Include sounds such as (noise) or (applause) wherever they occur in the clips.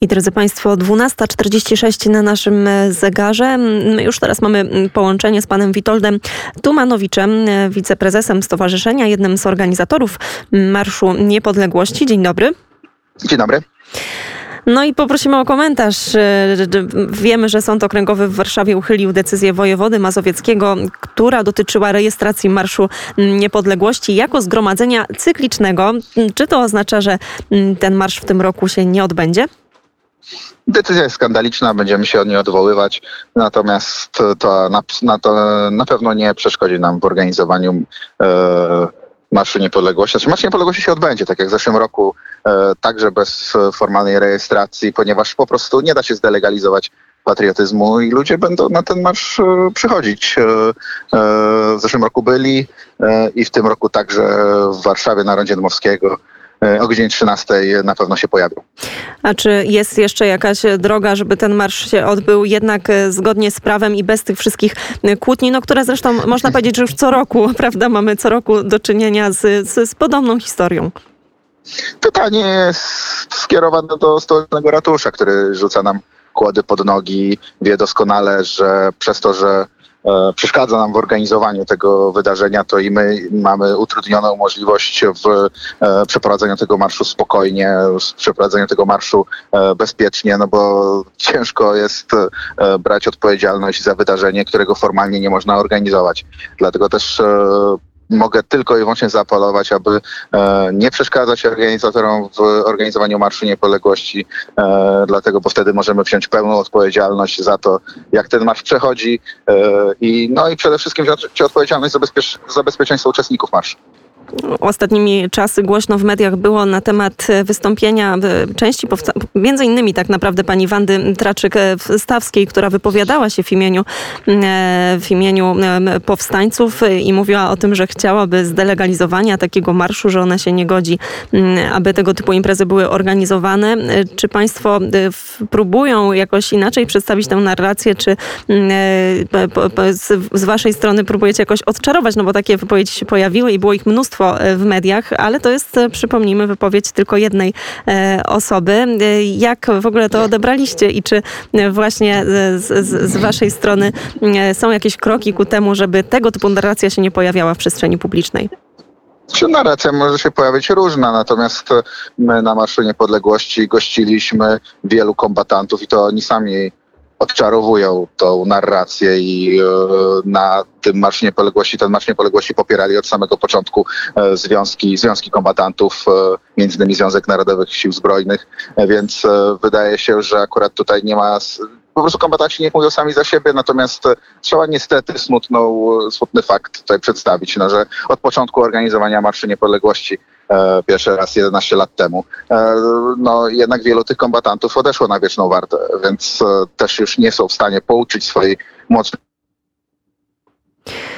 I drodzy Państwo, 12.46 na naszym e, zegarze. My już teraz mamy połączenie z panem Witoldem Tumanowiczem, e, wiceprezesem stowarzyszenia, jednym z organizatorów Marszu Niepodległości. Dzień dobry. Dzień dobry. No i poprosimy o komentarz. E, wiemy, że Sąd Okręgowy w Warszawie uchylił decyzję wojewody mazowieckiego, która dotyczyła rejestracji Marszu Niepodległości jako zgromadzenia cyklicznego. Czy to oznacza, że ten marsz w tym roku się nie odbędzie? Decyzja jest skandaliczna, będziemy się od niej odwoływać, natomiast to na, na, to na pewno nie przeszkodzi nam w organizowaniu e, Marszu Niepodległości. Znaczy Marsz Niepodległości się odbędzie, tak jak w zeszłym roku, e, także bez formalnej rejestracji, ponieważ po prostu nie da się zdelegalizować patriotyzmu i ludzie będą na ten marsz e, przychodzić. E, e, w zeszłym roku byli i w tym roku także w Warszawie na Rondzie Dmowskiego o godzinie 13 na pewno się pojawią. A czy jest jeszcze jakaś droga, żeby ten marsz się odbył jednak e, zgodnie z prawem i bez tych wszystkich e, kłótni, no które zresztą można powiedzieć, że już co roku, (laughs) prawda, mamy co roku do czynienia z, z, z podobną historią? Pytanie jest skierowane do stołecznego ratusza, który rzuca nam kłody pod nogi. Wie doskonale, że przez to, że przeszkadza nam w organizowaniu tego wydarzenia, to i my mamy utrudnioną możliwość w e, przeprowadzeniu tego marszu spokojnie, w przeprowadzeniu tego marszu e, bezpiecznie, no bo ciężko jest brać odpowiedzialność za wydarzenie, którego formalnie nie można organizować. Dlatego też mogę tylko i wyłącznie zaapelować, aby e, nie przeszkadzać organizatorom w organizowaniu Marszu Niepodległości, e, dlatego, bo wtedy możemy wziąć pełną odpowiedzialność za to, jak ten marsz przechodzi e, i, no i przede wszystkim wziąć odpowiedzialność za, bezpiecz za bezpieczeństwo uczestników marszu. Ostatnimi czasy głośno w mediach było na temat wystąpienia części, między innymi tak naprawdę pani Wandy Traczyk-Stawskiej, która wypowiadała się w imieniu, w imieniu powstańców i mówiła o tym, że chciałaby zdelegalizowania takiego marszu, że ona się nie godzi, aby tego typu imprezy były organizowane. Czy państwo próbują jakoś inaczej przedstawić tę narrację, czy z waszej strony próbujecie jakoś odczarować, no bo takie wypowiedzi się pojawiły i było ich mnóstwo e, w mediach, ale to jest, e, przypomnijmy, wypowiedź tylko jednej e, osoby. Jak w ogóle to odebraliście i czy właśnie z, z, z waszej strony są jakieś kroki ku temu, żeby tego typu narracja się nie pojawiała w przestrzeni publicznej? Czy narracja może się pojawić różna, natomiast my na Marszu Niepodległości gościliśmy wielu kombatantów i to oni sami odczarowują tą narrację i e, na tym Marszu Niepodległości, ten Marsz Niepodległości popierali od samego początku e, związki, związki kombatantów, e, między innymi Związek Narodowych Sił Zbrojnych, więc wydaje się, że akurat tutaj nie ma po prostu kombatanci nie mówią sami za siebie, natomiast trzeba niestety smutną, smutny fakt tutaj przedstawić, no, że od początku organizowania Marszu Niepodległości pierwszy raz 11 lat temu, e, no jednak wielu tych kombatantów odeszło na wieczną wartę, więc e, też już nie są w stanie pouczyć swojej mocnej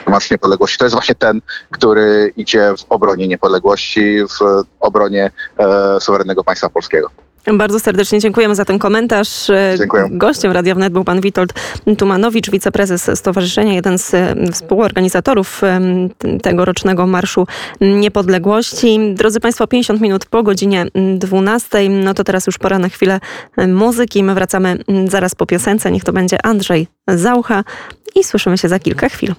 Marsz Niepodległości to jest właśnie ten, który idzie w obronie niepodległości, w obronie e, suwerennego państwa polskiego. Bardzo serdecznie dziękujemy za ten komentarz. Dziękuję. Gościem Radia Wnet był pan Witold Tumanowicz, wiceprezes Stowarzyszenia, jeden z współorganizatorów tegorocznego Marszu Niepodległości. Drodzy Państwo, 50 minut po godzinie 12. No to teraz już pora na chwilę muzyki. My wracamy zaraz po piosence. Niech to będzie Andrzej Zaucha i słyszymy się za kilka chwil.